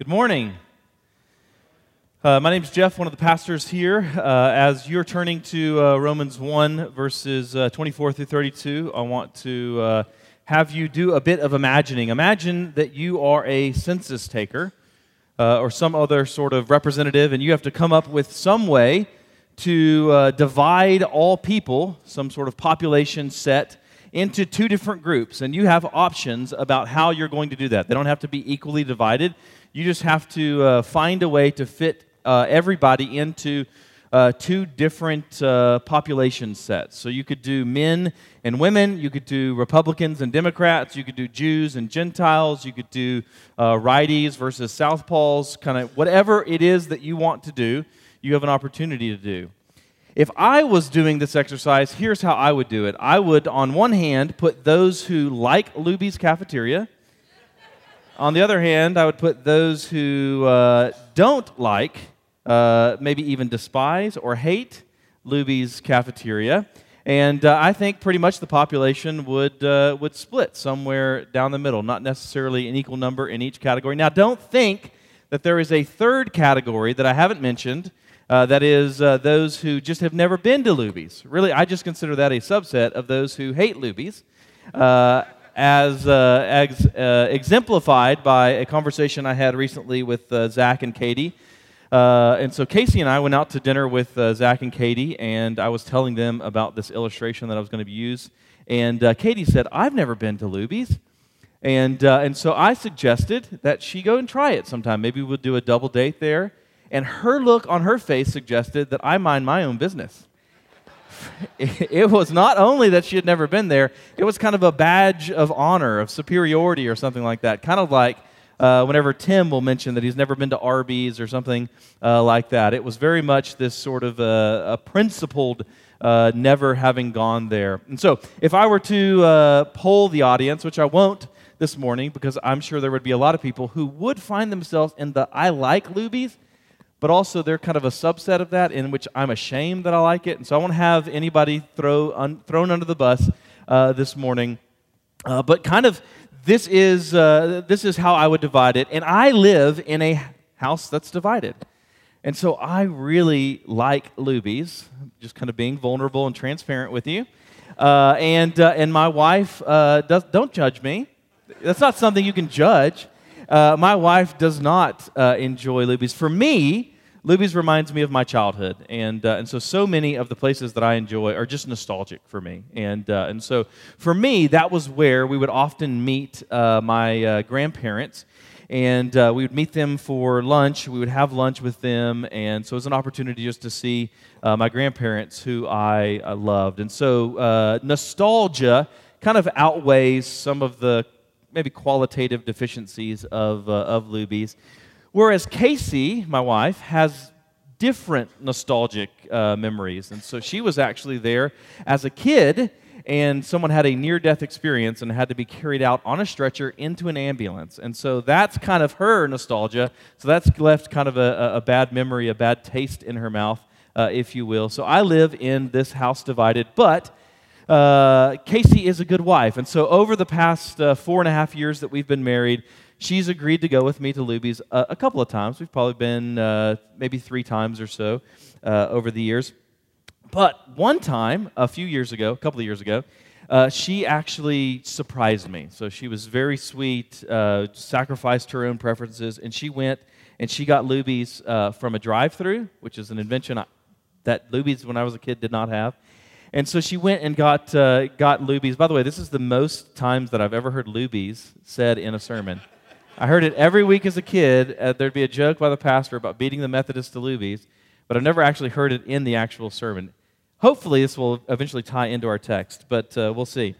Good morning. Uh, my name is Jeff, one of the pastors here. Uh, as you're turning to uh, Romans 1, verses uh, 24 through 32, I want to uh, have you do a bit of imagining. Imagine that you are a census taker uh, or some other sort of representative, and you have to come up with some way to divide all people, some sort of population set, into two different groups. And you have options about how you're going to do that. They don't have to be equally divided you just have to uh, find a way to fit uh, everybody into uh, two different uh, population sets. So you could do men and women, you could do Republicans and Democrats, you could do Jews and Gentiles, you could do uh, righties versus southpaws, kind of whatever it is that you want to do, you have an opportunity to do. If I was doing this exercise, here's how I would do it. I would, on one hand, put those who like Luby's cafeteria on the other hand, I would put those who uh, don't like, uh, maybe even despise or hate Luby's cafeteria. And uh, I think pretty much the population would, uh, would split somewhere down the middle, not necessarily an equal number in each category. Now, don't think that there is a third category that I haven't mentioned. Uh, that is uh, those who just have never been to Luby's. Really, I just consider that a subset of those who hate Luby's. As, uh, uh, exemplified by a conversation I had recently with uh, Zach and Katie. Uh, and so Casey and I went out to dinner with uh, Zach and Katie, and I was telling them about this illustration that I was going to use. And uh, Katie said, I've never been to Luby's. And, and so I suggested that she go and try it sometime. Maybe we'll do a double date there. And her look on her face suggested that I mind my own business. it was not only that she had never been there, it was kind of a badge of honor, of superiority, or something like that. Kind of like uh, whenever Tim will mention that he's never been to Arby's or something uh, like that. It was very much this sort of a, a principled uh, never having gone there. And so, if I were to uh, poll the audience, which I won't this morning because I'm sure there would be a lot of people who would find themselves in the I like Luby's but also they're kind of a subset of that in which I'm ashamed that I like it. And so I won't have anybody throw un, thrown under the bus uh, this morning. Uh, but kind of this is, uh, this is how I would divide it. And I live in a house that's divided. And so I really like Luby's, just kind of being vulnerable and transparent with you. Uh, and, uh, and my wife uh, does, don't judge me. That's not something you can judge. Uh, my wife does not uh, enjoy Luby's. For me, Luby's reminds me of my childhood, and uh, and so so many of the places that I enjoy are just nostalgic for me, and uh, and so for me that was where we would often meet uh, my grandparents, and we would meet them for lunch. We would have lunch with them, and so it was an opportunity just to see my grandparents who I loved, and so nostalgia kind of outweighs some of the maybe qualitative deficiencies of, uh, of Luby's. Whereas Casey, my wife, has different nostalgic uh, memories. And so she was actually there as a kid, and someone had a near death experience and had to be carried out on a stretcher into an ambulance. And so that's kind of her nostalgia. So that's left kind of a, a bad memory, a bad taste in her mouth, uh, if you will. So I live in this house divided, but uh, Casey is a good wife. And so, over the past uh, four and a half years that we've been married, she's agreed to go with me to Luby's a, a couple of times. We've probably been uh, maybe three times or so uh, over the years. But one time, a few years ago, a couple of years ago, uh, she actually surprised me. So she was very sweet, uh, sacrificed her own preferences, and she went and she got Luby's from a drive through, which is an invention I, that Luby's, when I was a kid, did not have. And so she went and got, uh, got Luby's. By the way, this is the most times that I've ever heard Luby's said in a sermon. I heard it every week as a kid. Uh, there'd be a joke by the pastor about beating the Methodists to Luby's, but I've never actually heard it in the actual sermon. Hopefully, this will eventually tie into our text, but uh, we'll see.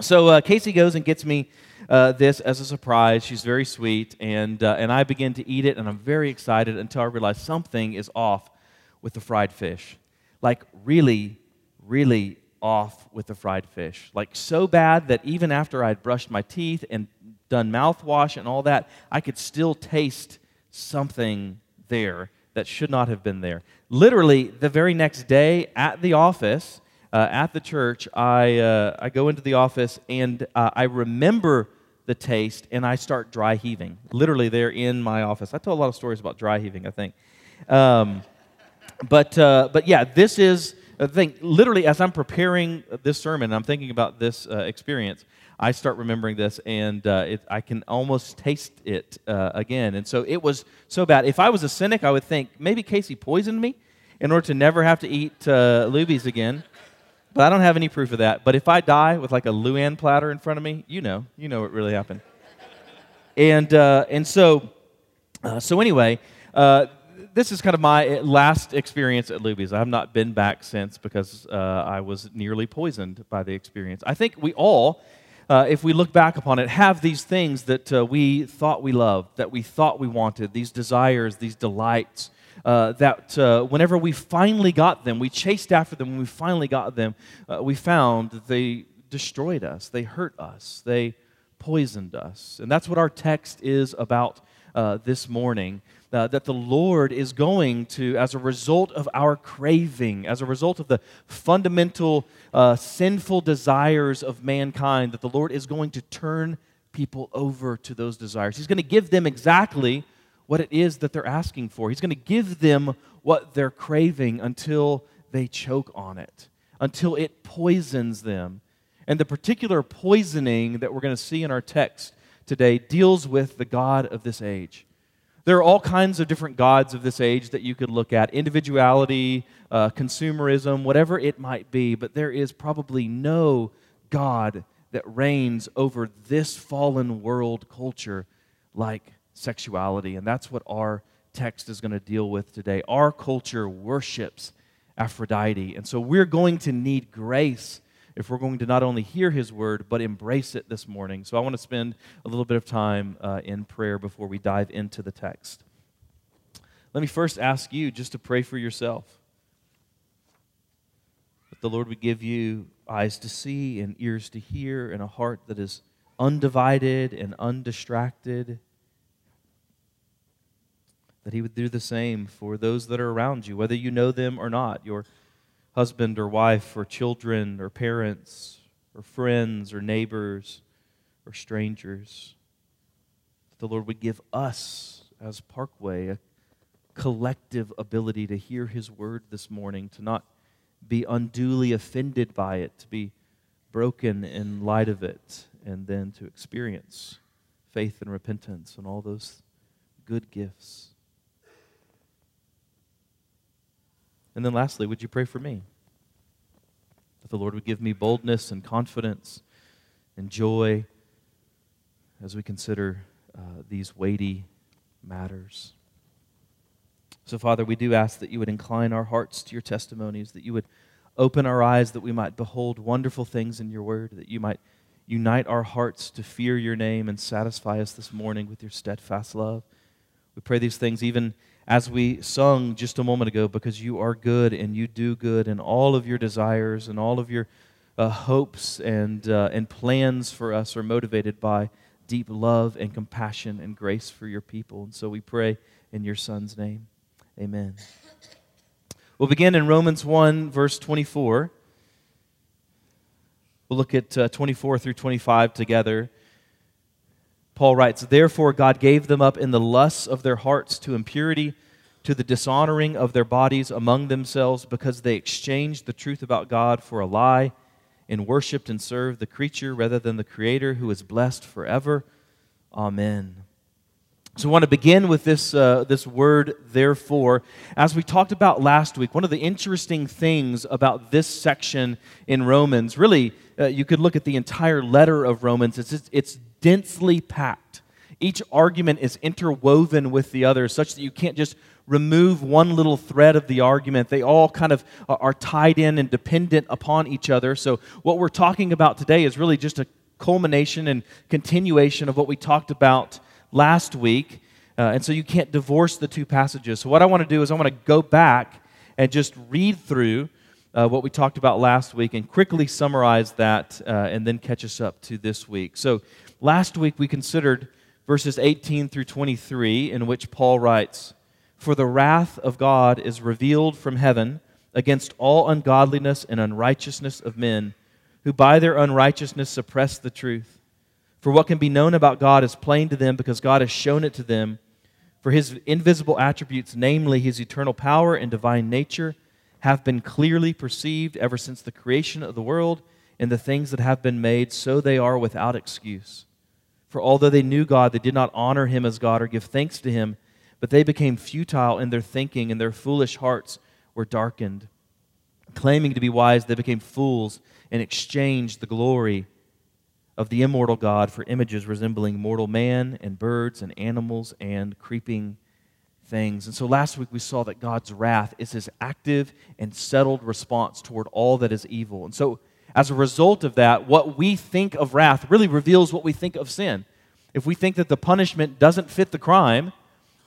So uh, Casey goes and gets me uh, this as a surprise. She's very sweet, and, uh, and I begin to eat it, and I'm very excited until I realize something is off with the fried fish. Like, really really off with the fried fish. Like, so bad that even after I'd brushed my teeth and done mouthwash and all that, I could still taste something there that should not have been there. Literally, the very next day at the office, uh, at the church, I, uh, I go into the office and uh, I remember the taste and I start dry heaving. Literally, they're in my office. I tell a lot of stories about dry heaving, I think. Um, but, uh, but yeah, this is the thing. Literally, as I'm preparing this sermon, I'm thinking about this uh, experience. I start remembering this, and uh, it, I can almost taste it uh, again. And so it was so bad. If I was a cynic, I would think maybe Casey poisoned me in order to never have to eat uh, Luby's again. But I don't have any proof of that. But if I die with like a LuAnn platter in front of me, you know, you know what really happened. And uh, and so, uh, so anyway, uh, this is kind of my last experience at Luby's. I have not been back since because uh, I was nearly poisoned by the experience. I think we all, uh, if we look back upon it, have these things that uh, we thought we loved, that we thought we wanted, these desires, these delights uh, that uh, whenever we finally got them, we chased after them, when we finally got them, uh, we found that they destroyed us, they hurt us, they poisoned us. And that's what our text is about this morning. Uh, that the Lord is going to, as a result of our craving, as a result of the fundamental uh, sinful desires of mankind, that the Lord is going to turn people over to those desires. He's going to give them exactly what it is that they're asking for. He's going to give them what they're craving until they choke on it, until it poisons them. And the particular poisoning that we're going to see in our text today deals with the God of this age. There are all kinds of different gods of this age that you could look at individuality, uh, consumerism, whatever it might be, but there is probably no God that reigns over this fallen world culture like sexuality. And that's what our text is going to deal with today. Our culture worships Aphrodite. And so we're going to need grace if we're going to not only hear his word, but embrace it this morning. So I want to spend a little bit of time uh, in prayer before we dive into the text. Let me first ask you just to pray for yourself. That the Lord would give you eyes to see and ears to hear and a heart that is undivided and undistracted that He would do the same for those that are around you, whether you know them or not your husband or wife, or children, or parents, or friends, or neighbors, or strangers. The Lord would give us, as Parkway, a collective ability to hear His word this morning, to not be unduly offended by it, to be broken in light of it, and then to experience faith and repentance and all those good gifts. And then lastly, would you pray for me? That the Lord would give me boldness and confidence and joy as we consider uh, these weighty matters. So, Father, we do ask that you would incline our hearts to your testimonies, that you would open our eyes that we might behold wonderful things in your word, that you might unite our hearts to fear your name and satisfy us this morning with your steadfast love. We pray these things even as we sung just a moment ago, because you are good and you do good, and all of your desires and all of your uh, hopes and, uh, and plans for us are motivated by deep love and compassion and grace for your people. And so we pray in your Son's name. Amen. We'll begin in Romans 1, verse 24. We'll look at uh, 24 through 25 together. Paul writes, Therefore, God gave them up in the lusts of their hearts to impurity, to the dishonoring of their bodies among themselves, because they exchanged the truth about God for a lie, and worshiped and served the creature rather than the Creator, who is blessed forever. Amen. So, I want to begin with this, uh, this word, therefore. As we talked about last week, one of the interesting things about this section in Romans, really, uh, you could look at the entire letter of Romans, it's, it's densely packed. Each argument is interwoven with the other, such that you can't just remove one little thread of the argument. They all kind of are tied in and dependent upon each other. So, what we're talking about today is really just a culmination and continuation of what we talked about last week. Uh, and so, you can't divorce the two passages. So, what I want to do is I want to go back and just read through uh, what we talked about last week and quickly summarize that uh, and then catch us up to this week. So, last week we considered verses 18 through 23, in which Paul writes, For the wrath of God is revealed from heaven against all ungodliness and unrighteousness of men, who by their unrighteousness suppress the truth. For what can be known about God is plain to them because God has shown it to them. For his invisible attributes, namely his eternal power and divine nature, have been clearly perceived ever since the creation of the world and the things that have been made, so they are without excuse. For although they knew God, they did not honor him as God or give thanks to him, but they became futile in their thinking, and their foolish hearts were darkened. Claiming to be wise, they became fools and exchanged the glory of the immortal God for images resembling mortal man and birds and animals and creeping things. And so last week we saw that God's wrath is his active and settled response toward all that is evil. And so as a result of that, what we think of wrath really reveals what we think of sin. If we think that the punishment doesn't fit the crime,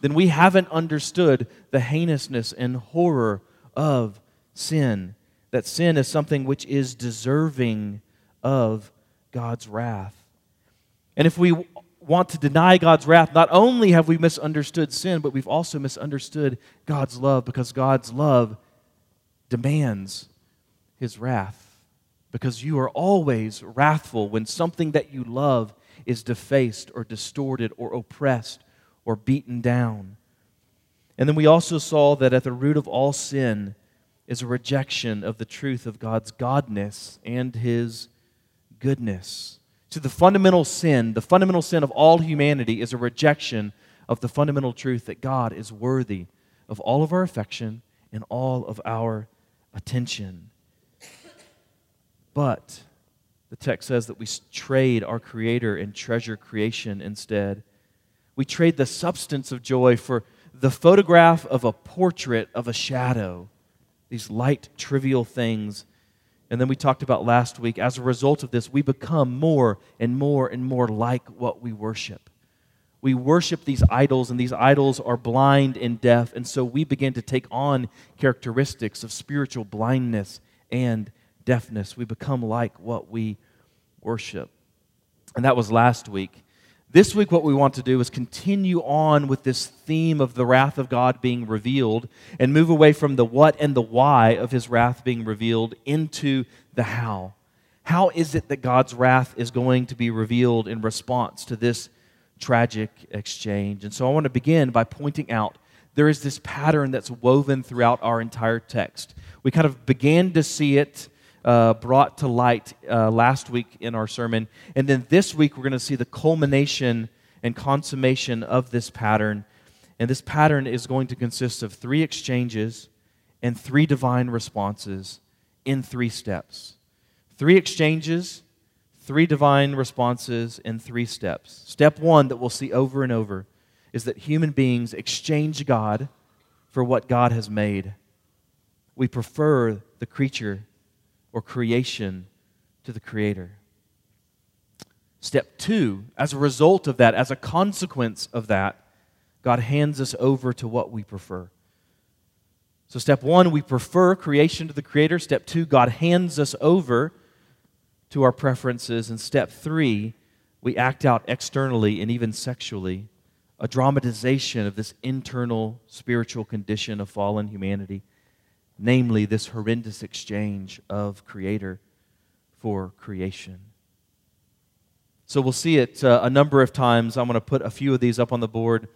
then we haven't understood the heinousness and horror of sin. That sin is something which is deserving of God's wrath. And if we want to deny God's wrath, not only have we misunderstood sin, but we've also misunderstood God's love because God's love demands his wrath. Because you are always wrathful when something that you love is defaced or distorted or oppressed or beaten down. And then we also saw that at the root of all sin is a rejection of the truth of God's godness and his goodness. To the fundamental sin, the fundamental sin of all humanity is a rejection of the fundamental truth that God is worthy of all of our affection and all of our attention. But the text says that we trade our Creator and treasure creation instead. We trade the substance of joy for the photograph of a portrait of a shadow, these light, trivial things and then we talked about last week, as a result of this, we become more and more and more like what we worship. We worship these idols, and these idols are blind and deaf, and so we begin to take on characteristics of spiritual blindness and deafness. We become like what we worship. And that was last week. This week, what we want to do is continue on with this theme of the wrath of God being revealed and move away from the what and the why of his wrath being revealed into the how. How is it that God's wrath is going to be revealed in response to this tragic exchange? And so I want to begin by pointing out there is this pattern that's woven throughout our entire text. We kind of began to see it uh, brought to light uh, last week in our sermon. And then this week, we're going to see the culmination and consummation of this pattern. And this pattern is going to consist of three exchanges and three divine responses in three steps. Three exchanges, three divine responses in three steps. Step one that we'll see over and over is that human beings exchange God for what God has made. We prefer the creature or creation to the Creator. Step two, as a result of that, as a consequence of that, God hands us over to what we prefer. So, step one, we prefer creation to the Creator. Step two, God hands us over to our preferences. And step three, we act out externally and even sexually a dramatization of this internal spiritual condition of fallen humanity namely this horrendous exchange of creator for creation. So we'll see it uh, a number of times. I'm going to put a few of these up on the board.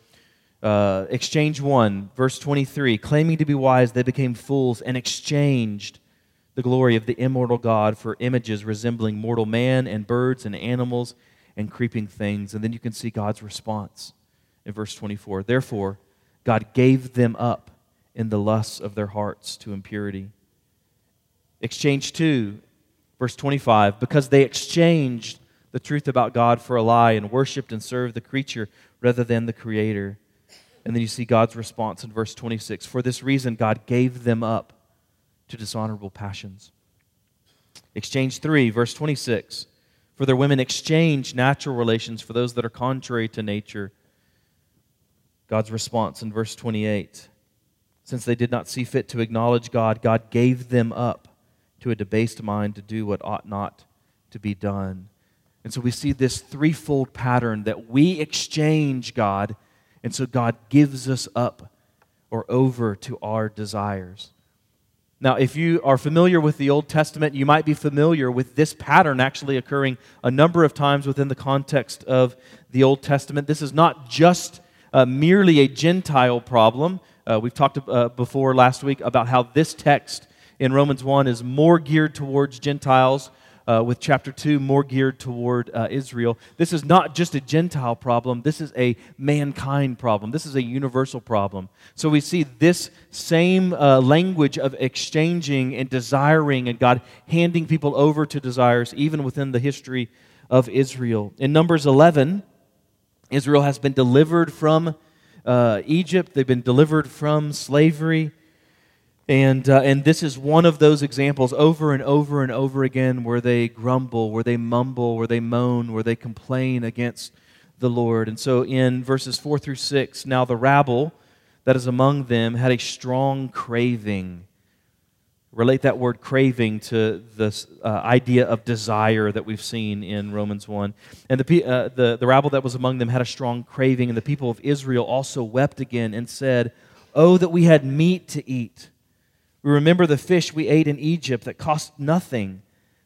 Uh, exchange 1, verse 23 claiming to be wise, they became fools and exchanged the glory of the immortal God for images resembling mortal man and birds and animals and creeping things. And then you can see God's response in verse 24. Therefore, God gave them up in the lusts of their hearts to impurity. Exchange 2, verse 25, because they exchanged the truth about God for a lie and worshiped and served the creature rather than the Creator. And then you see God's response in verse 26 For this reason, God gave them up to dishonorable passions. Exchange 3, verse 26. For their women exchanged natural relations for those that are contrary to nature. God's response in verse 28 since they did not see fit to acknowledge God, God gave them up to a debased mind to do what ought not to be done. And so we see this threefold pattern that we exchange God, and so God gives us up or over to our desires. Now, if you are familiar with the Old Testament, you might be familiar with this pattern actually occurring a number of times within the context of the Old Testament. This is not just uh, merely a Gentile problem. Uh, we've talked uh, before last week about how this text in Romans 1 is more geared towards Gentiles uh, with chapter 2 more geared toward uh, Israel. This is not just a Gentile problem, this is a mankind problem. This is a universal problem. So we see this same uh, language of exchanging and desiring, and God handing people over to desires, even within the history of Israel. In Numbers 11, Israel has been delivered from uh, Egypt, they've been delivered from slavery. And, uh, and this is one of those examples over and over and over again where they grumble, where they mumble, where they moan, where they complain against the Lord. And so in verses 4 through 6, now the rabble that is among them had a strong craving. Relate that word craving to the uh, idea of desire that we've seen in Romans 1. And the, uh, the, the rabble that was among them had a strong craving, and the people of Israel also wept again and said, Oh, that we had meat to eat we remember the fish we ate in Egypt that cost nothing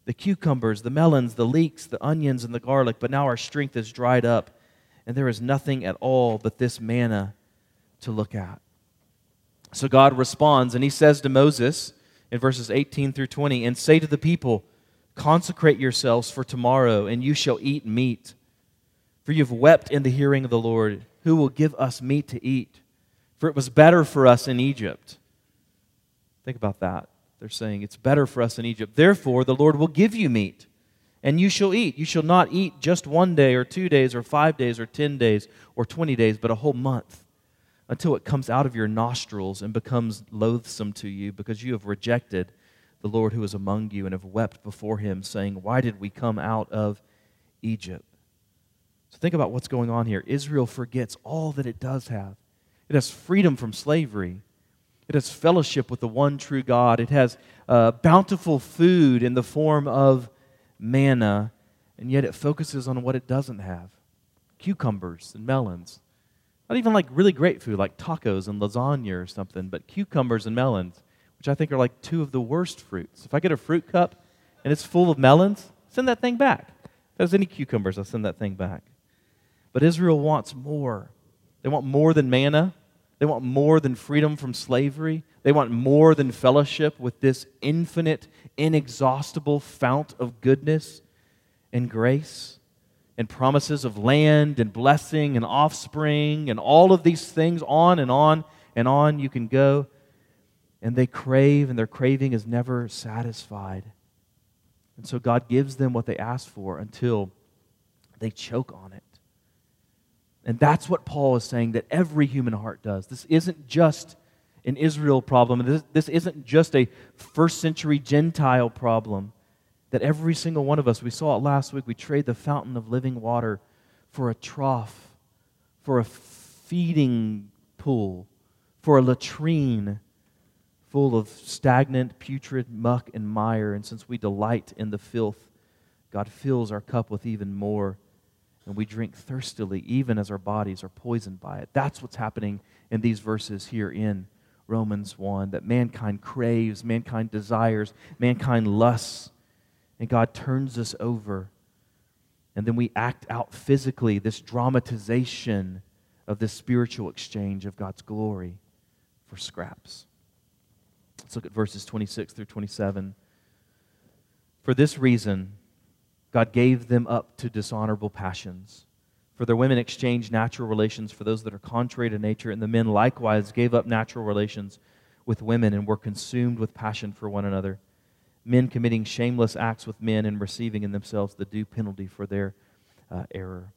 the cucumbers, the melons, the leeks, the onions, and the garlic, but now our strength is dried up, and there is nothing at all but this manna to look at. So God responds, and he says to Moses in verses 18 through 20, And say to the people, Consecrate yourselves for tomorrow, and you shall eat meat. For you have wept in the hearing of the Lord, who will give us meat to eat? For it was better for us in Egypt. Think about that. They're saying, It's better for us in Egypt. Therefore, the Lord will give you meat, and you shall eat. You shall not eat just one day, or two days, or five days, or ten days, or twenty days, but a whole month, until it comes out of your nostrils and becomes loathsome to you, because you have rejected the Lord who is among you and have wept before him, saying, Why did we come out of Egypt? So think about what's going on here. Israel forgets all that it does have. It has freedom from slavery. It has fellowship with the one true God. It has uh, bountiful food in the form of manna, and yet it focuses on what it doesn't have cucumbers and melons. Not even like really great food like tacos and lasagna or something, but cucumbers and melons, which I think are like two of the worst fruits. If I get a fruit cup and it's full of melons, send that thing back. If there's any cucumbers, I'll send that thing back. But Israel wants more. They want more than manna. They want more than freedom from slavery. They want more than fellowship with this infinite, inexhaustible fount of goodness and grace and promises of land and blessing and offspring and all of these things, on and on and on you can go. And they crave, and their craving is never satisfied. And so God gives them what they ask for until they choke on it. And that's what Paul is saying that every human heart does. This isn't just an Israel problem. This, this isn't just a first century Gentile problem. That every single one of us, we saw it last week, we trade the fountain of living water for a trough, for a feeding pool, for a latrine full of stagnant, putrid muck and mire. And since we delight in the filth, God fills our cup with even more and we drink thirstily even as our bodies are poisoned by it. That's what's happening in these verses here in Romans 1 that mankind craves, mankind desires, mankind lusts, and God turns us over. And then we act out physically this dramatization of this spiritual exchange of God's glory for scraps. Let's look at verses 26 through 27. For this reason, God gave them up to dishonorable passions. For their women exchanged natural relations for those that are contrary to nature, and the men likewise gave up natural relations with women and were consumed with passion for one another, men committing shameless acts with men and receiving in themselves the due penalty for their uh, error.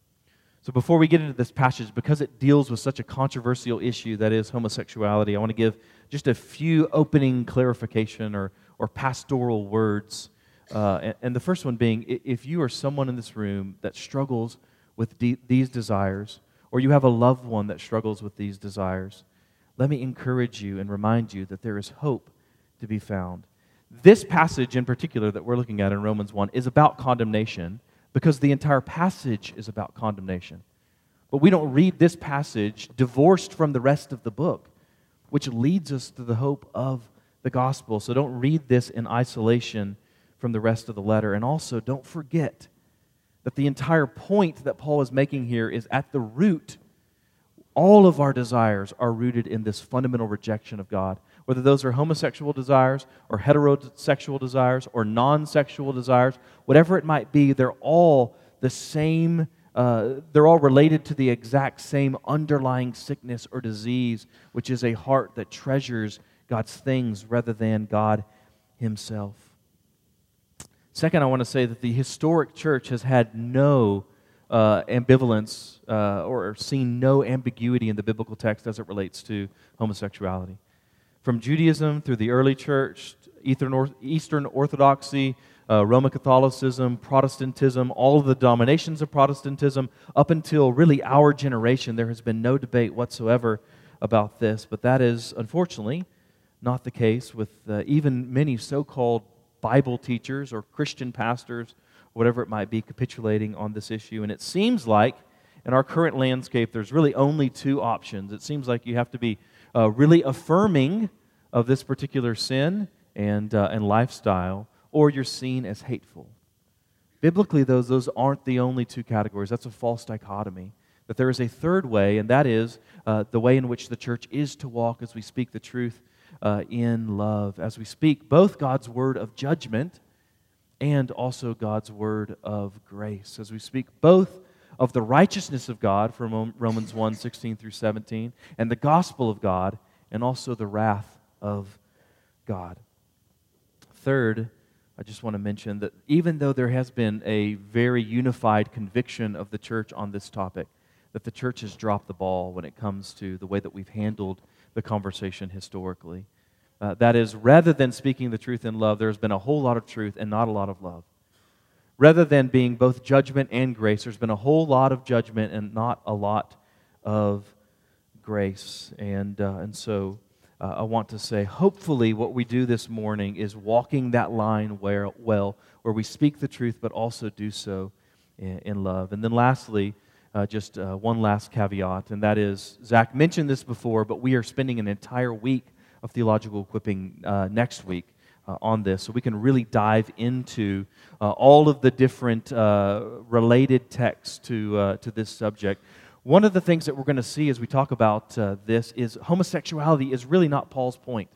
So, before we get into this passage, because it deals with such a controversial issue that is homosexuality, I want to give just a few opening clarification or, or pastoral words uh, and, and, the first one being if you are someone in this room that struggles with de- these desires, or you have a loved one that struggles with these desires, let me encourage you and remind you that there is hope to be found. This passage in particular that we're looking at in Romans 1 is about condemnation because the entire passage is about condemnation. But we don't read this passage divorced from the rest of the book, which leads us to the hope of the gospel. So don't read this in isolation from the rest of the letter. And also, don't forget that the entire point that Paul is making here is at the root. All of our desires are rooted in this fundamental rejection of God. Whether those are homosexual desires or heterosexual desires or non sexual desires, whatever it might be, they're all the same, uh, they're all related to the exact same underlying sickness or disease, which is a heart that treasures God's things rather than God Himself. Second, I want to say that the historic church has had no uh, ambivalence uh, or seen no ambiguity in the biblical text as it relates to homosexuality. From Judaism through the early church, Eastern Orthodoxy, uh, Roman Catholicism, Protestantism, all of the dominations of Protestantism, up until really our generation, there has been no debate whatsoever about this. But that is, unfortunately, not the case with uh, even many so called Bible teachers or Christian pastors, whatever it might be, capitulating on this issue. And it seems like in our current landscape, there's really only two options. It seems like you have to be uh, really affirming of this particular sin and, uh, and lifestyle, or you're seen as hateful. Biblically, those, those aren't the only two categories. That's a false dichotomy. That there is a third way, and that is uh, the way in which the church is to walk as we speak the truth uh, in love, as we speak both God's word of judgment and also God's word of grace, as we speak both of the righteousness of God from Romans 1 16 through 17, and the gospel of God, and also the wrath of God. Third, I just want to mention that even though there has been a very unified conviction of the church on this topic, that the church has dropped the ball when it comes to the way that we've handled the conversation historically. Uh, that is, rather than speaking the truth in love, there's been a whole lot of truth and not a lot of love. Rather than being both judgment and grace, there's been a whole lot of judgment and not a lot of grace. And, uh, and so uh, I want to say, hopefully, what we do this morning is walking that line where, well, where we speak the truth, but also do so in, in love. And then lastly, uh, just uh, one last caveat, and that is Zach mentioned this before, but we are spending an entire week of theological equipping uh, next week uh, on this, so we can really dive into uh, all of the different uh, related texts to, to this subject. One of the things that we're going to see as we talk about this is homosexuality is really not Paul's point.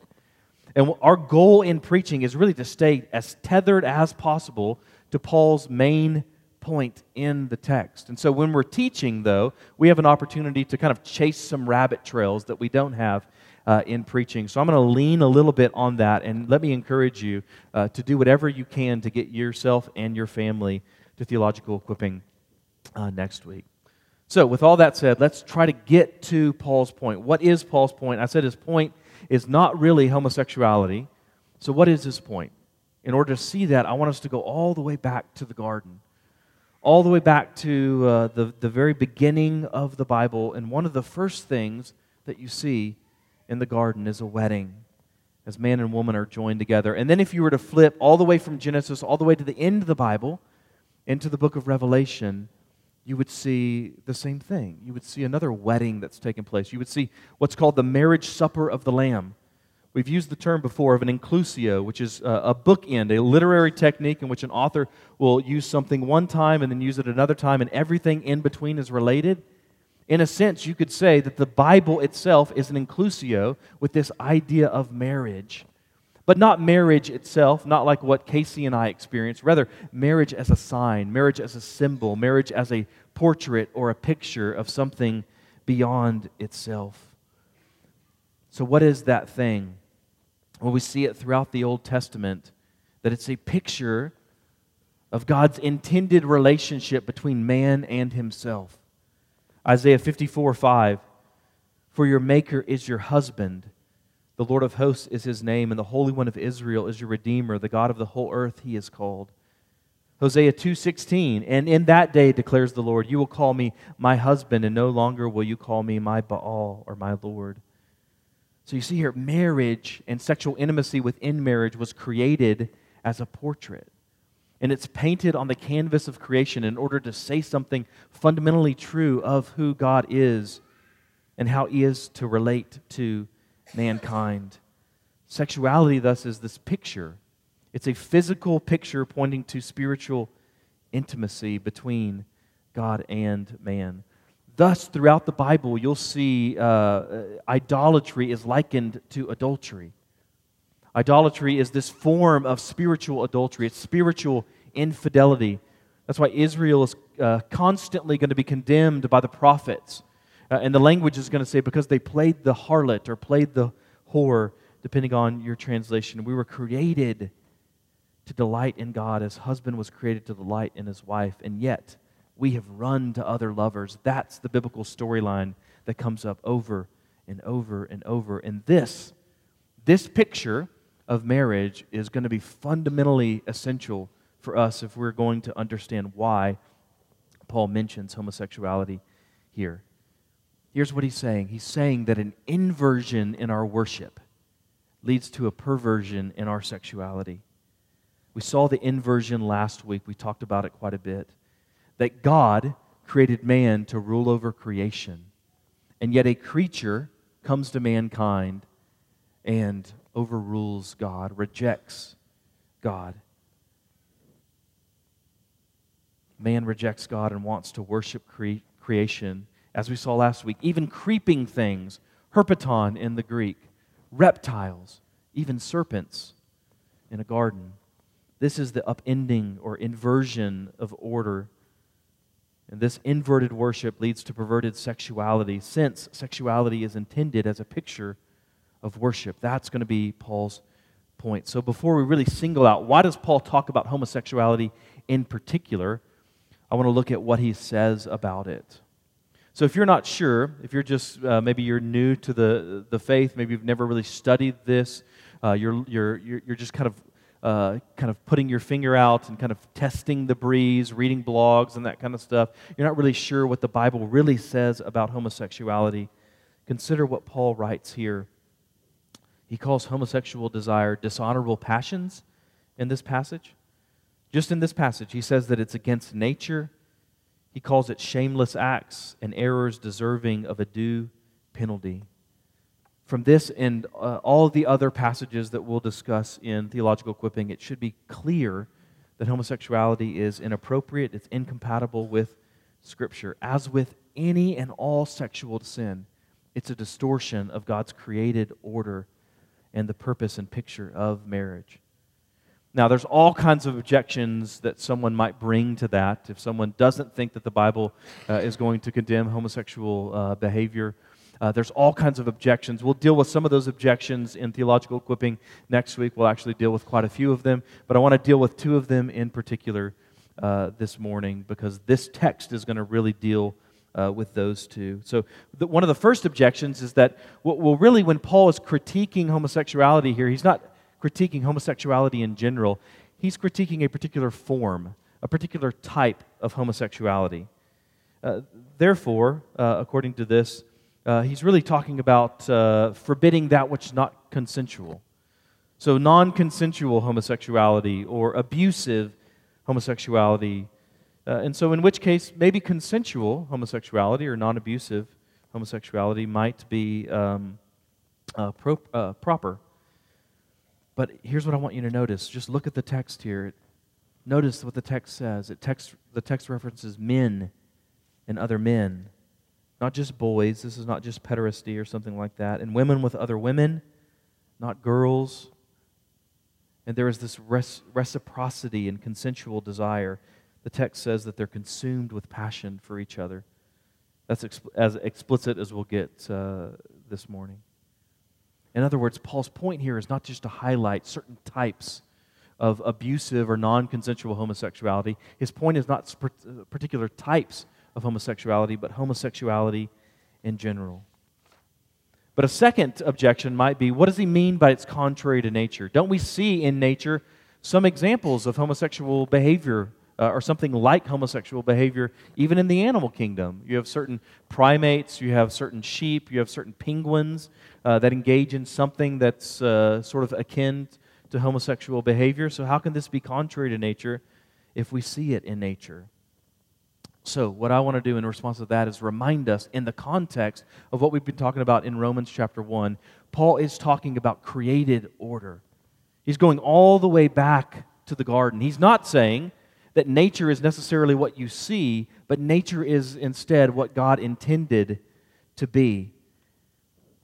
And our goal in preaching is really to stay as tethered as possible to Paul's main point in the text. And so when we're teaching, though, we have an opportunity to kind of chase some rabbit trails that we don't have uh, in preaching. So I'm going to lean a little bit on that, and let me encourage you uh, to do whatever you can to get yourself and your family to theological equipping uh, next week. So, with all that said, let's try to get to Paul's point. What is Paul's point? I said his point is not really homosexuality. So, what is his point? In order to see that, I want us to go all the way back to the garden all the way back to uh, the, the very beginning of the Bible. And one of the first things that you see in the garden is a wedding as man and woman are joined together. And then if you were to flip all the way from Genesis all the way to the end of the Bible into the book of Revelation, you would see the same thing. You would see another wedding that's taken place. You would see what's called the marriage supper of the Lamb. We've used the term before of an inclusio, which is uh, a bookend, a literary technique in which an author will use something one time and then use it another time, and everything in between is related. In a sense, you could say that the Bible itself is an inclusio with this idea of marriage. But not marriage itself, not like what Casey and I experienced. Rather, marriage as a sign, marriage as a symbol, marriage as a portrait or a picture of something beyond itself. So, what is that thing? Well, we see it throughout the Old Testament that it's a picture of God's intended relationship between man and himself. Isaiah 54 5 For your Maker is your husband, the Lord of hosts is his name, and the Holy One of Israel is your Redeemer, the God of the whole earth he is called. Hosea 2:16 And in that day declares the Lord you will call me my husband and no longer will you call me my Baal or my Lord so you see here, marriage and sexual intimacy within marriage was created as a portrait. And it's painted on the canvas of creation in order to say something fundamentally true of who God is and how He is to relate to mankind. Sexuality, thus, is this picture. It's a physical picture pointing to spiritual intimacy between God and man. Thus, throughout the Bible, you'll see uh, idolatry is likened to adultery. Idolatry is this form of spiritual adultery, it's spiritual infidelity. That's why Israel is uh, constantly going to be condemned by the prophets. Uh, and the language is going to say, because they played the harlot or played the whore, depending on your translation. We were created to delight in God as husband was created to delight in his wife. And yet, we have run to other lovers. That's the biblical storyline that comes up over and over and over. And this, this picture of marriage is going to be fundamentally essential for us if we're going to understand why Paul mentions homosexuality here. Here's what he's saying He's saying that an inversion in our worship leads to a perversion in our sexuality. We saw the inversion last week. We talked about it quite a bit. That God created man to rule over creation, and yet a creature comes to mankind and overrules God, rejects God. Man rejects God and wants to worship cre- creation, as we saw last week, even creeping things, herpeton in the Greek, reptiles, even serpents in a garden. This is the upending or inversion of order. And this inverted worship leads to perverted sexuality, since sexuality is intended as a picture of worship. That's going to be Paul's point. So before we really single out, why does Paul talk about homosexuality in particular? I want to look at what he says about it. So if you're not sure, if you're just uh, maybe you're new to the, the faith, maybe you've never really studied this, uh, you're, you're, you're just kind of uh, kind of putting your finger out and kind of testing the breeze, reading blogs and that kind of stuff, you're not really sure what the Bible really says about homosexuality, consider what Paul writes here. He calls homosexual desire dishonorable passions in this passage. Just in this passage, he says that it's against nature. He calls it shameless acts and errors deserving of a due penalty from this and uh, all the other passages that we'll discuss in theological equipping, it should be clear that homosexuality is inappropriate, it's incompatible with Scripture. As with any and all sexual sin, it's a distortion of God's created order and the purpose and picture of marriage. Now, there's all kinds of objections that someone might bring to that. If someone doesn't think that the Bible uh, is going to condemn homosexual uh, behavior, uh, there's all kinds of objections. We'll deal with some of those objections in theological equipping next week. We'll actually deal with quite a few of them, but I want to deal with two of them in particular uh, this morning because this text is going to really deal uh, with those two. So, the, one of the first objections is that, well, really, when Paul is critiquing homosexuality here, he's not critiquing homosexuality in general, he's critiquing a particular form, a particular type of homosexuality. Uh, therefore, uh, according to this, uh, he's really talking about uh, forbidding that which is not consensual. So, non consensual homosexuality or abusive homosexuality. Uh, and so, in which case, maybe consensual homosexuality or non abusive homosexuality might be um, uh, pro- uh, proper. But here's what I want you to notice. Just look at the text here. Notice what the text says. It text, the text references men and other men not just boys. This is not just pederasty or something like that. And women with other women, not girls. And there is this res- reciprocity and consensual desire. The text says that they're consumed with passion for each other. That's as explicit as we'll get uh, this morning. In other words, Paul's point here is not just to highlight certain types of abusive or non consensual homosexuality. His point is not particular types of homosexuality, but homosexuality in general. But a second objection might be what does he mean by it's contrary to nature? Don't we see in nature some examples of homosexual behavior uh, or something like homosexual behavior even in the animal kingdom? You have certain primates, you have certain sheep, you have certain penguins uh, that engage in something that's uh, sort of akin to homosexual behavior. So, how can this be contrary to nature if we see it in nature? So, what I want to do in response to that is remind us in the context of what we've been talking about in Romans chapter 1. Paul is talking about created order. He's going all the way back to the garden. He's not saying that nature is necessarily what you see, but nature is instead what God intended to be.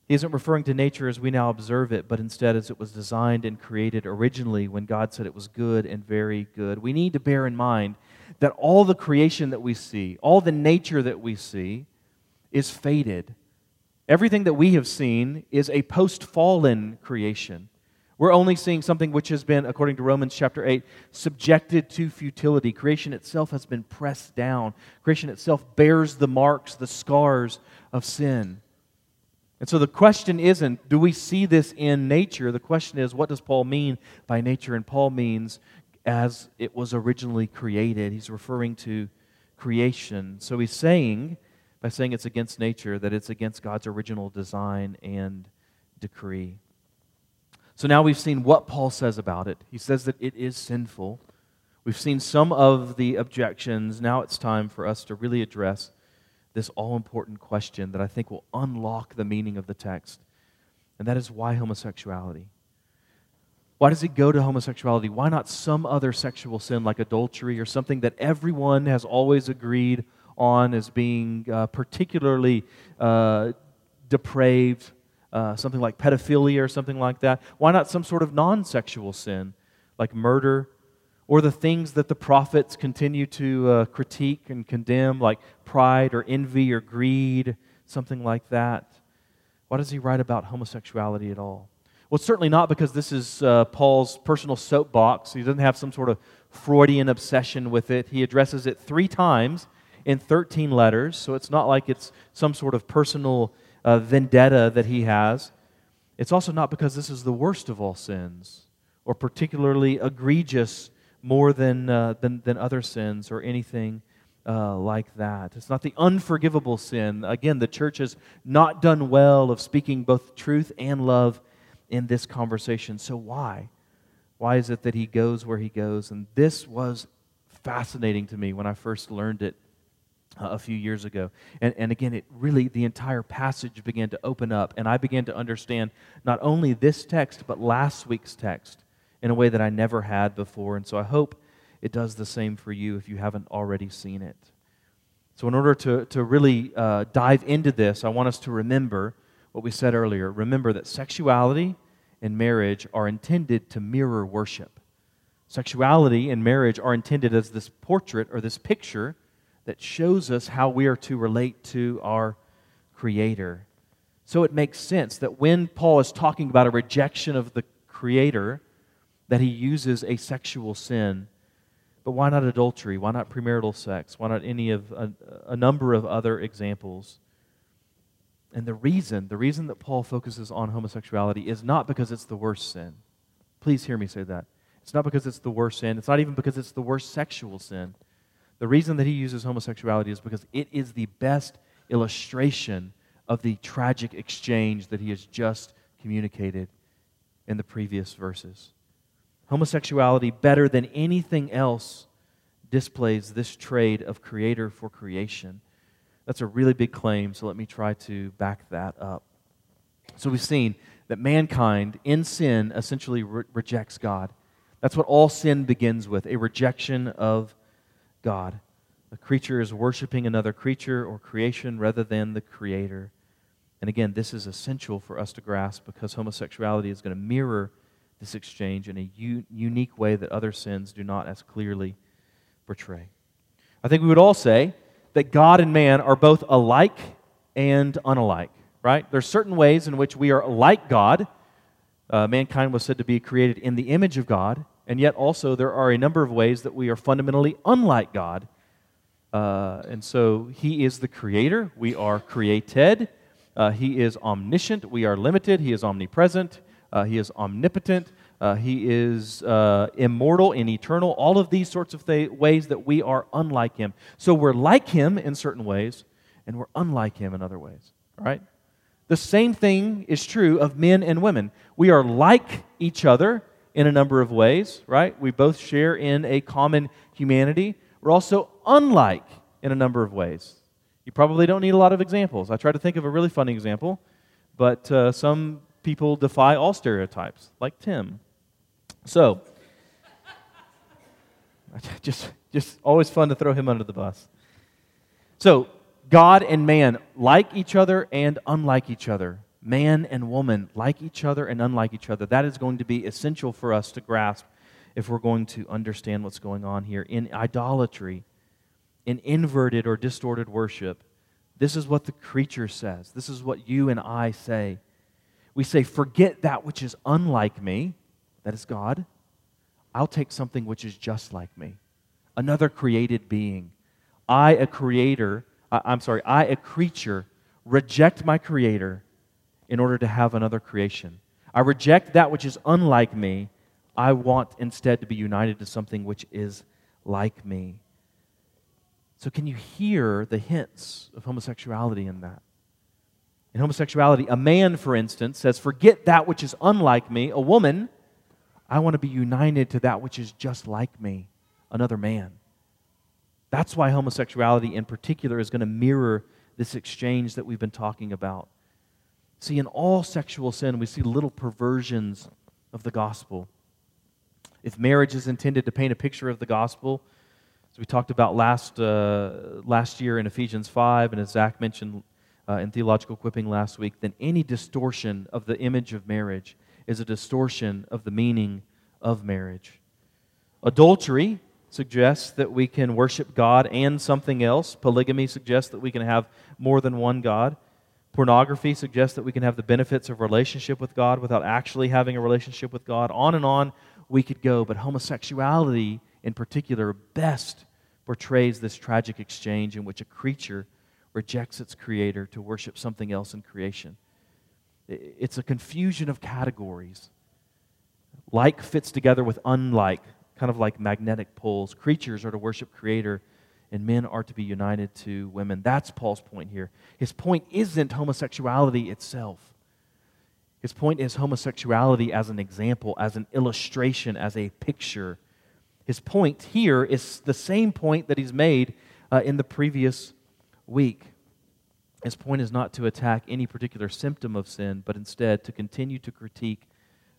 He isn't referring to nature as we now observe it, but instead as it was designed and created originally when God said it was good and very good. We need to bear in mind that all the creation that we see, all the nature that we see, is faded. Everything that we have seen is a post fallen creation. We're only seeing something which has been, according to Romans chapter 8, subjected to futility. Creation itself has been pressed down. Creation itself bears the marks, the scars of sin. And so the question isn't, do we see this in nature? The question is, what does Paul mean by nature? And Paul means as it was originally created. He's referring to creation. So he's saying, by saying it's against nature, that it's against God's original design and decree. So now we've seen what Paul says about it. He says that it is sinful. We've seen some of the objections. Now it's time for us to really address this all important question that I think will unlock the meaning of the text. And that is why homosexuality? Why does it go to homosexuality? Why not some other sexual sin like adultery or something that everyone has always agreed on as being uh, particularly uh, depraved, uh, something like pedophilia or something like that? Why not some sort of non sexual sin like murder or the things that the prophets continue to uh, critique and condemn, like pride or envy or greed, something like that. Why does he write about homosexuality at all? Well, certainly not because this is uh, Paul's personal soapbox. He doesn't have some sort of Freudian obsession with it. He addresses it three times in 13 letters, so it's not like it's some sort of personal uh, vendetta that he has. It's also not because this is the worst of all sins or particularly egregious more than, uh, than, than other sins or anything uh, like that. It's not the unforgivable sin. Again, the church has not done well of speaking both truth and love in this conversation. So, why? Why is it that he goes where he goes? And this was fascinating to me when I first learned it uh, a few years ago. And, and again, it really, the entire passage began to open up, and I began to understand not only this text, but last week's text in a way that I never had before. And so I hope it does the same for you if you haven't already seen it. So, in order to, to really uh, dive into this, I want us to remember what we said earlier. Remember that sexuality and marriage are intended to mirror worship. Sexuality and marriage are intended as this portrait or this picture that shows us how we are to relate to our Creator. So it makes sense that when Paul is talking about a rejection of the Creator, that he uses a sexual sin. But why not adultery? Why not premarital sex? Why not any of a, a number of other examples? And the reason, the reason that Paul focuses on homosexuality is not because it's the worst sin. Please hear me say that. It's not because it's the worst sin. It's not even because it's the worst sexual sin. The reason that he uses homosexuality is because it is the best illustration of the tragic exchange that he has just communicated in the previous verses. Homosexuality, better than anything else, displays this trade of creator for creation. That's a really big claim, so let me try to back that up. So we've seen that mankind in sin essentially re- rejects God. That's what all sin begins with a rejection of God. A creature is worshiping another creature or creation rather than the Creator. And again, this is essential for us to grasp because homosexuality is going to mirror this exchange in a u- unique way that other sins do not as clearly portray. I think we would all say that God and man are both alike and unalike, right? There are certain ways in which we are like God. Uh, mankind was said to be created in the image of God, and yet also there are a number of ways that we are fundamentally unlike God. Uh, and so He is the creator, we are created. Uh, he is omniscient, we are limited. He is omnipresent, uh, he is omnipotent. Uh, he is uh, immortal and eternal. All of these sorts of th- ways that we are unlike him. So we're like him in certain ways, and we're unlike him in other ways. All right? The same thing is true of men and women. We are like each other in a number of ways, right? We both share in a common humanity. We're also unlike in a number of ways. You probably don't need a lot of examples. I try to think of a really funny example, but uh, some people defy all stereotypes, like Tim. So, just, just always fun to throw him under the bus. So, God and man like each other and unlike each other. Man and woman like each other and unlike each other. That is going to be essential for us to grasp if we're going to understand what's going on here. In idolatry, in inverted or distorted worship, this is what the creature says. This is what you and I say. We say, Forget that which is unlike me, that is God. I'll take something which is just like me, another created being. I, a creator, I'm sorry, I, a creature, reject my creator in order to have another creation. I reject that which is unlike me I want instead to be united to something which is like me. So, can you hear the hints of homosexuality in that? In homosexuality, a man, for instance, says, Forget that which is unlike me. A woman, I want to be united to that which is just like me, another man. That's why homosexuality in particular is going to mirror this exchange that we've been talking about. See, in all sexual sin, we see little perversions of the gospel if marriage is intended to paint a picture of the gospel, as we talked about last, uh, last year in Ephesians 5, and as Zach mentioned uh, in theological equipping last week, then any distortion of the image of marriage is a distortion of the meaning of marriage. Adultery suggests that we can worship God and something else. Polygamy suggests that we can have more than one God. Pornography suggests that we can have the benefits of relationship with God without actually having a relationship with God. On and on we could go, but homosexuality in particular best portrays this tragic exchange in which a creature rejects its creator to worship something else in creation. It's a confusion of categories. Like fits together with unlike, kind of like magnetic poles. Creatures are to worship creator, and men are to be united to women. That's Paul's point here. His point isn't homosexuality itself. His point is homosexuality as an example, as an illustration, as a picture. His point here is the same point that he's made uh, in the previous week. His point is not to attack any particular symptom of sin, but instead to continue to critique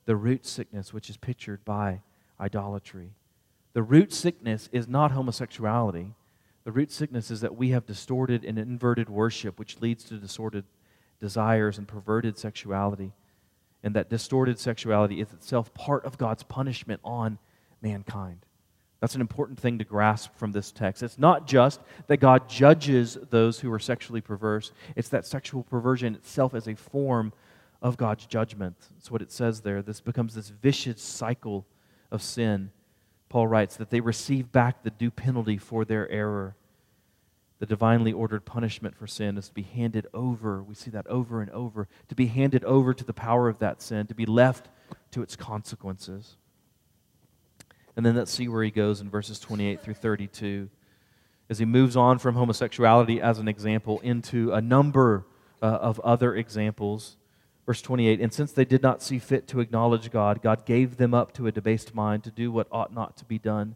the root sickness which is pictured by idolatry. The root sickness is not homosexuality. The root sickness is that we have distorted and inverted worship, which leads to distorted desires and perverted sexuality and that distorted sexuality is itself part of God's punishment on mankind. That's an important thing to grasp from this text. It's not just that God judges those who are sexually perverse, it's that sexual perversion itself is a form of God's judgment. That's what it says there. This becomes this vicious cycle of sin. Paul writes that they receive back the due penalty for their error the divinely ordered punishment for sin is to be handed over. We see that over and over. To be handed over to the power of that sin, to be left to its consequences. And then let's see where he goes in verses 28 through 32 as he moves on from homosexuality as an example into a number uh, of other examples. Verse 28 And since they did not see fit to acknowledge God, God gave them up to a debased mind to do what ought not to be done.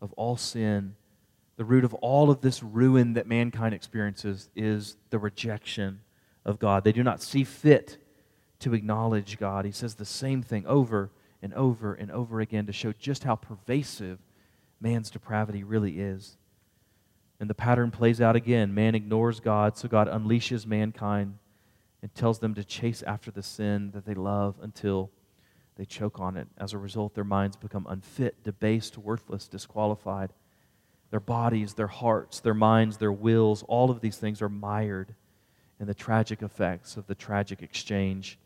of all sin, the root of all of this ruin that mankind experiences is the rejection of God. They do not see fit to acknowledge God. He says the same thing over and over and over again to show just how pervasive man's depravity really is. And the pattern plays out again. Man ignores God, so God unleashes mankind and tells them to chase after the sin that they love until they choke on it. As a result, their minds become unfit, debased, worthless, disqualified. Their bodies, their hearts, their minds, their wills, all of these things are mired in the tragic effects of the tragic exchange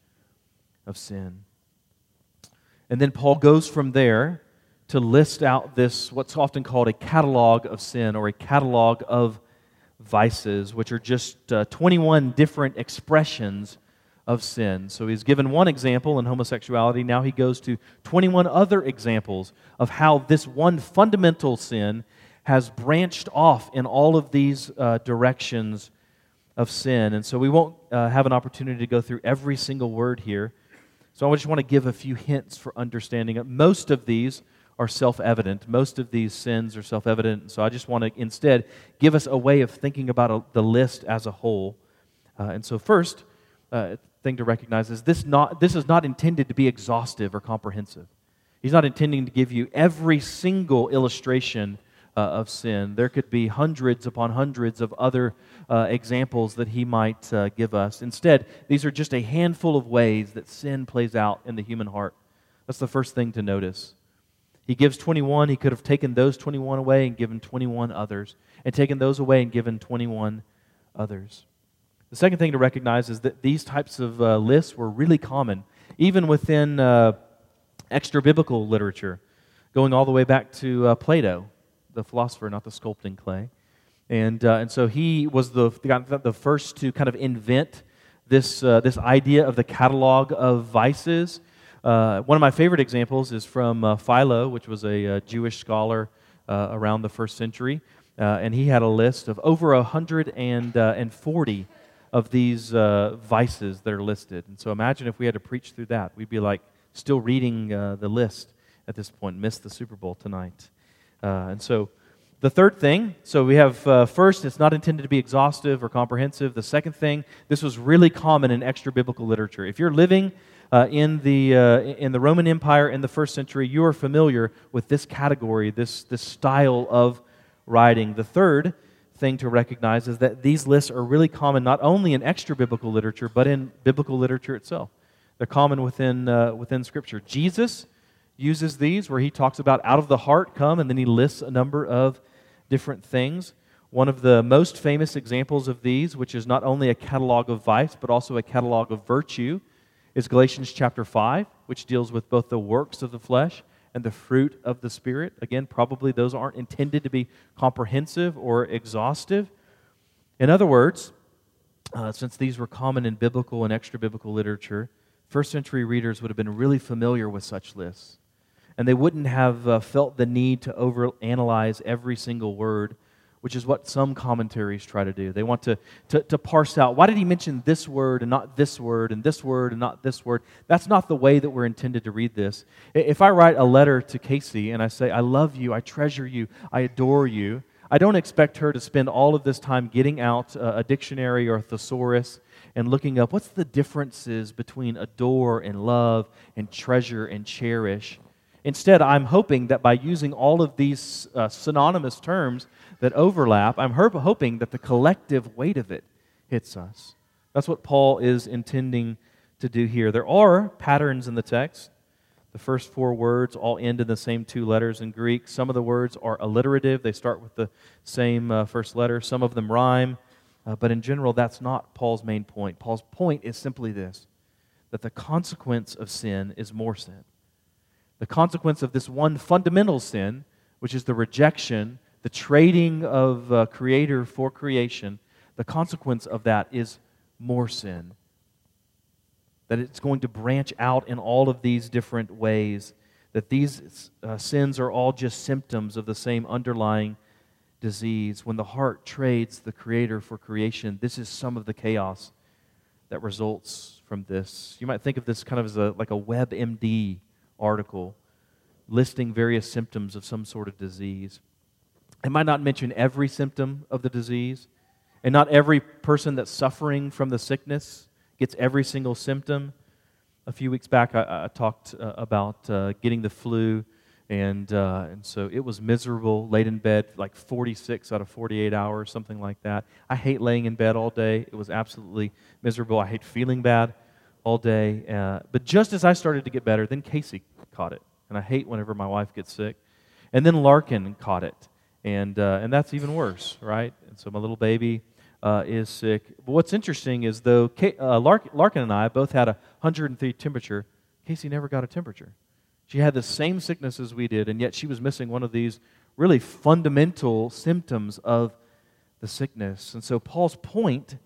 of sin. And then Paul goes from there to list out this, what's often called a catalog of sin or a catalog of vices, which are just uh, 21 different expressions of sin. So he's given one example in homosexuality. Now he goes to 21 other examples of how this one fundamental sin has branched off in all of these uh, directions of sin. And so we won't uh, have an opportunity to go through every single word here. So I just want to give a few hints for understanding it. Most of these are self evident. Most of these sins are self evident. So I just want to instead give us a way of thinking about a, the list as a whole. Uh, and so, first uh, thing to recognize is this, not, this is not intended to be exhaustive or comprehensive. He's not intending to give you every single illustration uh, of sin. There could be hundreds upon hundreds of other uh, examples that he might uh, give us. Instead, these are just a handful of ways that sin plays out in the human heart. That's the first thing to notice. He gives 21. He could have taken those 21 away and given 21 others, and taken those away and given 21 others. The second thing to recognize is that these types of uh, lists were really common, even within uh, extra biblical literature, going all the way back to uh, Plato, the philosopher, not the sculpting clay. And, uh, and so he was the, the, first to kind of invent this, uh, this idea of the catalog of vices uh, one of my favorite examples is from Philo, which was a, a Jewish scholar around the first century. And he had a list of over 140 of these vices that are listed. And so imagine if we had to preach through that. We'd be like still reading the list at this point, missed the Super Bowl tonight. and so the third thing, so we have uh, first, it's not intended to be exhaustive or comprehensive. The second thing, this was really common in extra biblical literature. If you're living uh, in, the, uh, in the Roman Empire in the first century, you are familiar with this category, this, this style of writing. The third thing to recognize is that these lists are really common not only in extra biblical literature, but in biblical literature itself. They're common within, uh, within Scripture. Jesus uses these where he talks about out of the heart come, and then he lists a number of different things. One of the most famous examples of these, which is not only a catalog of vice, but also a catalog of virtue, is Galatians chapter 5, which deals with both the works of the flesh and the fruit of the Spirit. Again, probably those aren't intended to be comprehensive or exhaustive. In other words, uh, since these were common in biblical and extra biblical literature, first century readers would have been really familiar with such lists. And they wouldn't have uh, felt the need to overanalyze every single word which is what some commentaries try to do. They want to, to, to, parse out why did he mention this word and not this word and this word and not this word? That's not the way that we're intended to read this. If I write a letter to Casey and I say, I love you, I treasure you, I adore you, I don't expect her to spend all of this time getting out a dictionary or a thesaurus and looking up what's the differences between adore and love and treasure and cherish. Instead, I'm hoping that by using all of these uh, synonymous terms, that overlap, I'm hoping that the collective weight of it hits us. That's what Paul is intending to do here. There are patterns in the text. The first four words all end in the same two letters in Greek. Some of the words are alliterative, they start with the same uh, first letter. Some of them rhyme. Uh, but in general, that's not Paul's main point. Paul's point is simply this that the consequence of sin is more sin. The consequence of this one fundamental sin, which is the rejection the trading of uh, creator for creation, the consequence of that is more sin. That it's going to branch out in all of these different ways. That these uh, sins are all just symptoms of the same underlying disease. When the heart trades the creator for creation, this is some of the chaos that results from this. You might think of this kind of as a, like a WebMD article listing various symptoms of some sort of disease. It might not mention every symptom of the disease, and not every person that's suffering from the sickness gets every single symptom. A few weeks back, I, I talked uh, about uh, getting the flu, and, uh, and so it was miserable, laid in bed like 46 out of 48 hours, something like that. I hate laying in bed all day. It was absolutely miserable. I hate feeling bad all day. Uh, but just as I started to get better, then Casey caught it. And I hate whenever my wife gets sick. And then Larkin caught it and uh, and that's even worse, right? And so my little baby uh, is sick. But what's interesting is though Kay, uh, Lark, Larkin and I both had a 103 temperature, Casey never got a temperature. She had the same sickness as we did, and yet she was missing one of these really fundamental symptoms of the sickness. And so Paul's point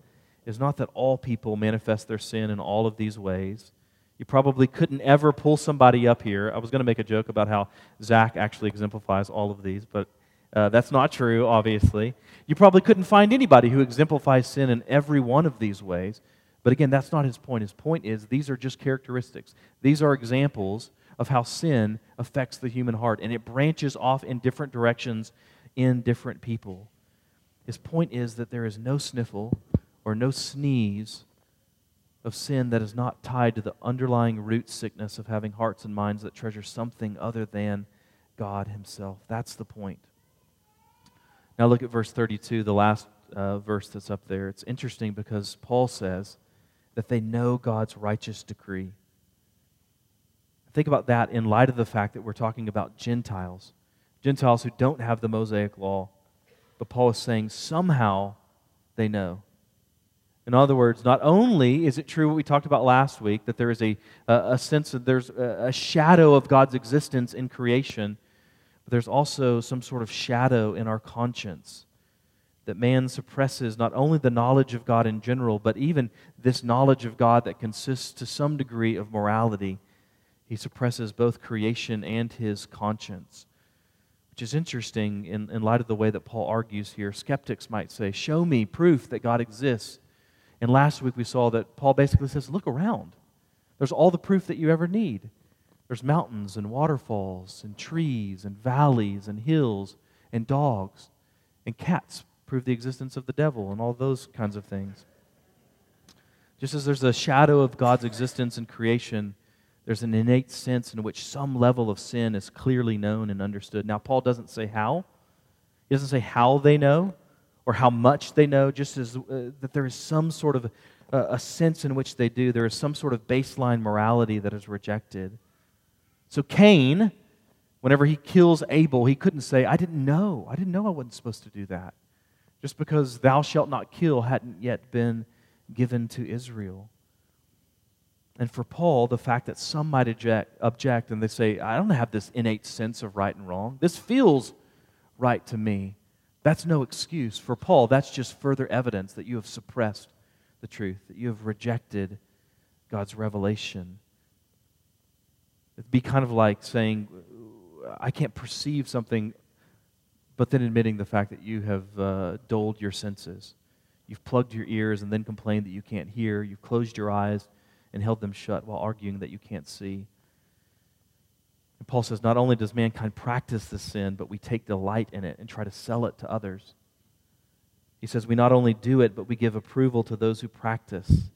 is not that all people manifest their sin in all of these ways. You probably couldn't ever pull somebody up here. I was going to make a joke about how Zach actually exemplifies all of these, but uh, that's not true, obviously. You probably couldn't find anybody who exemplifies sin in every one of these ways. But again, that's not his point. His point is these are just characteristics, these are examples of how sin affects the human heart, and it branches off in different directions in different people. His point is that there is no sniffle or no sneeze of sin that is not tied to the underlying root sickness of having hearts and minds that treasure something other than God Himself. That's the point. Now look at verse 32, the last uh, verse that's up there. It's interesting because Paul says that they know God's righteous decree. Think about that in light of the fact that we're talking about Gentiles, Gentiles who don't have the Mosaic law. But Paul is saying somehow they know. In other words, not only is it true what we talked about last week, that there is a, a sense of there's a shadow of God's existence in creation, but there's also some sort of shadow in our conscience that man suppresses not only the knowledge of God in general, but even this knowledge of God that consists to some degree of morality he suppresses both creation and his conscience, which is interesting in, in light of the way that Paul argues here. Skeptics might say, Show me proof that God exists. And last week we saw that Paul basically says, Look around. There's all the proof that you ever need. There's mountains and waterfalls and trees and valleys and hills and dogs and cats prove the existence of the devil and all those kinds of things. Just as there's a shadow of God's existence in creation, there's an innate sense in which some level of sin is clearly known and understood. Now, Paul doesn't say how. He doesn't say how they know or how much they know, just as uh, that there is some sort of uh, a sense in which they do. There is some sort of baseline morality that is rejected. So, Cain, whenever he kills Abel, he couldn't say, I didn't know. I didn't know I wasn't supposed to do that. Just because thou shalt not kill hadn't yet been given to Israel. And for Paul, the fact that some might object, object and they say, I don't have this innate sense of right and wrong. This feels right to me. That's no excuse. For Paul, that's just further evidence that you have suppressed the truth, that you have rejected God's revelation. It'd be kind of like saying, I can't perceive something, but then admitting the fact that you have uh, dulled your senses. You've plugged your ears and then complained that you can't hear. You've closed your eyes and held them shut while arguing that you can't see. And Paul says, not only does mankind practice this sin, but we take delight in it and try to sell it to others. He says, we not only do it, but we give approval to those who practice.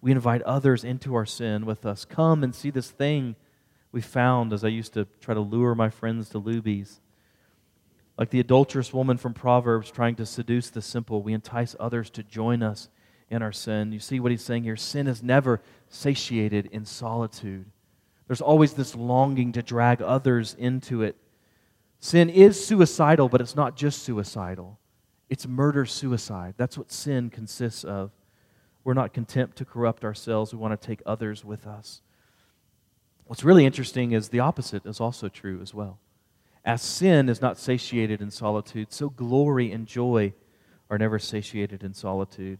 We invite others into our sin with us. Come and see this thing we found as I used to try to lure my friends to Luby's. Like the adulterous woman from Proverbs trying to seduce the simple, we entice others to join us in our sin. You see what he's saying here? Sin is never satiated in solitude. There's always this longing to drag others into it. Sin is suicidal, but it's not just suicidal. It's murder suicide. That's what sin consists of. We're not content to corrupt ourselves, we want to take others with us. What's really interesting is the opposite is also true as well. As sin is not satiated in solitude, so glory and joy are never satiated in solitude.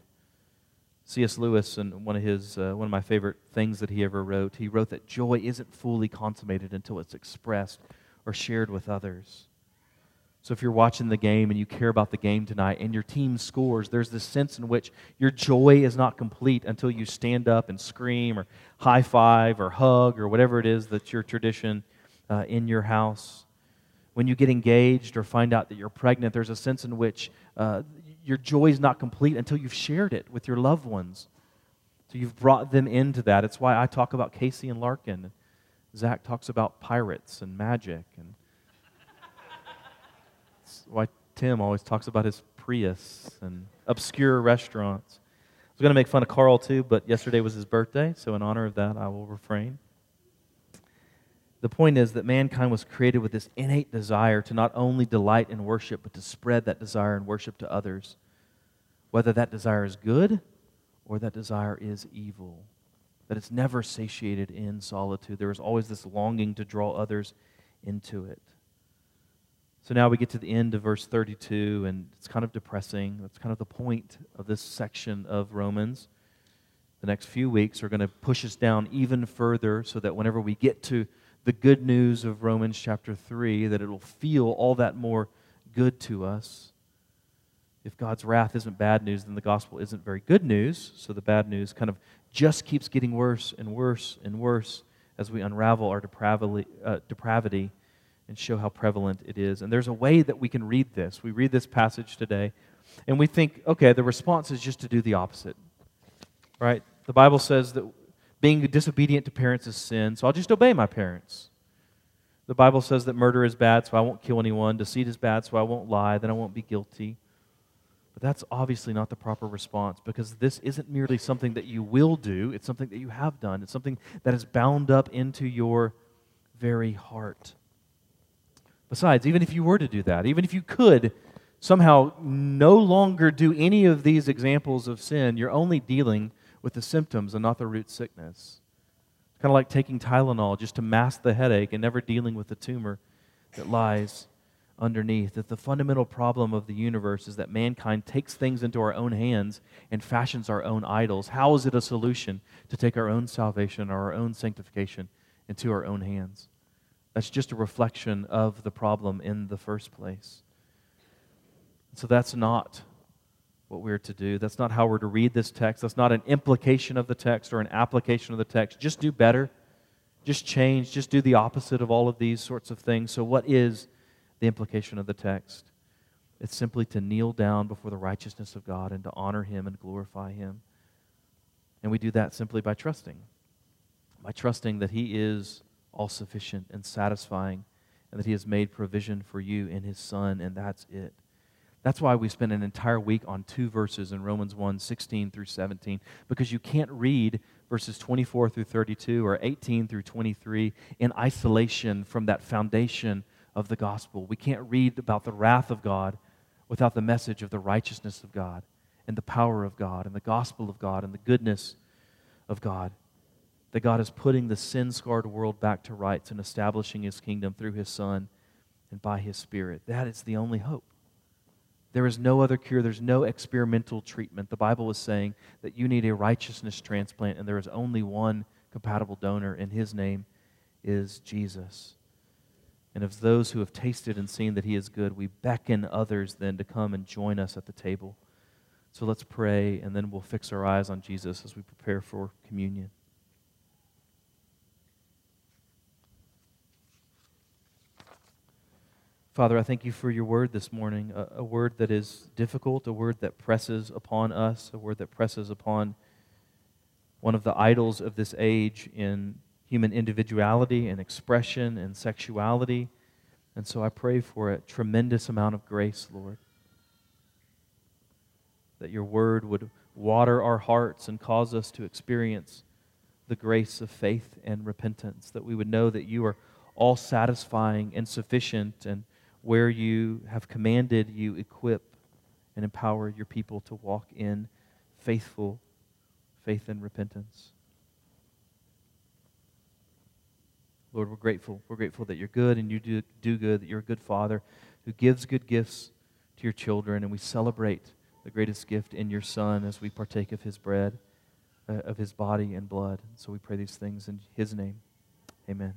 C.S. Lewis, and one of his uh, one of my favorite things that he ever wrote, he wrote that joy isn't fully consummated until it's expressed or shared with others. So if you're watching the game and you care about the game tonight and your team scores, there's this sense in which your joy is not complete until you stand up and scream or high five or hug or whatever it is that's your tradition uh, in your house. When you get engaged or find out that you're pregnant, there's a sense in which uh, your joy is not complete until you've shared it with your loved ones. So you've brought them into that. It's why I talk about Casey and Larkin. Zach talks about pirates and magic. And why Tim always talks about his Prius and obscure restaurants. I was going to make fun of Carl too, but yesterday was his birthday, so in honor of that, I will refrain. The point is that mankind was created with this innate desire to not only delight in worship, but to spread that desire and worship to others, whether that desire is good or that desire is evil. that it's never satiated in solitude. There is always this longing to draw others into it. So now we get to the end of verse 32, and it's kind of depressing. That's kind of the point of this section of Romans. The next few weeks are going to push us down even further so that whenever we get to the good news of Romans chapter 3, that it'll feel all that more good to us. If God's wrath isn't bad news, then the gospel isn't very good news. So the bad news kind of just keeps getting worse and worse and worse as we unravel our depravity, uh, depravity and show how prevalent it is. And there's a way that we can read this. We read this passage today, and we think, okay, the response is just to do the opposite. Right? The Bible says that being disobedient to parents is sin, so I'll just obey my parents. The Bible says that murder is bad, so I won't kill anyone. Deceit is bad, so I won't lie, then I won't be guilty. But that's obviously not the proper response because this isn't merely something that you will do, it's something that you have done. It's something that is bound up into your very heart. Besides, even if you were to do that, even if you could somehow no longer do any of these examples of sin, you're only dealing with the symptoms and not the root sickness. It's Kind of like taking Tylenol just to mask the headache and never dealing with the tumor that lies underneath. That the fundamental problem of the universe is that mankind takes things into our own hands and fashions our own idols. How is it a solution to take our own salvation or our own sanctification into our own hands? That's just a reflection of the problem in the first place. So that's not what we're to do. That's not how we're to read this text. That's not an implication of the text or an application of the text. Just do better. Just change. Just do the opposite of all of these sorts of things. So, what is the implication of the text? It's simply to kneel down before the righteousness of God and to honor Him and glorify Him. And we do that simply by trusting. By trusting that He is all sufficient and satisfying and that He has made provision for you in His Son, and that's it. That's why we spend an entire week on two verses in Romans 1 16 through 17, because you can't read verses 24 through 32 or 18 through 23 in isolation from that foundation of the gospel. We can't read about the wrath of God without the message of the righteousness of God and the power of God and the gospel of God and the goodness of God. That God is putting the sin scarred world back to rights and establishing his kingdom through his Son and by his Spirit. That is the only hope. There is no other cure. There's no experimental treatment. The Bible is saying that you need a righteousness transplant, and there is only one compatible donor, and his name is Jesus. And of those who have tasted and seen that he is good, we beckon others then to come and join us at the table. So let's pray, and then we'll fix our eyes on Jesus as we prepare for communion. Father, I thank you for your word this morning, a, a, word that is difficult, a word that presses upon us, a word that presses upon one of the idols of this age in human individuality and expression and sexuality. And so I pray for a tremendous amount of grace, Lord. That your word would water our hearts and cause us to experience the grace of faith and repentance, that we would know that you are all satisfying and sufficient and where you have commanded, you equip and empower your people to walk in faithful faith and repentance. Lord, we're grateful. We're grateful that you're good and you do, do good, that you're a good father who gives good gifts to your children, and we celebrate the greatest gift in your Son as we partake of his bread, uh, of his body and blood. So we pray these things in his name. Amen.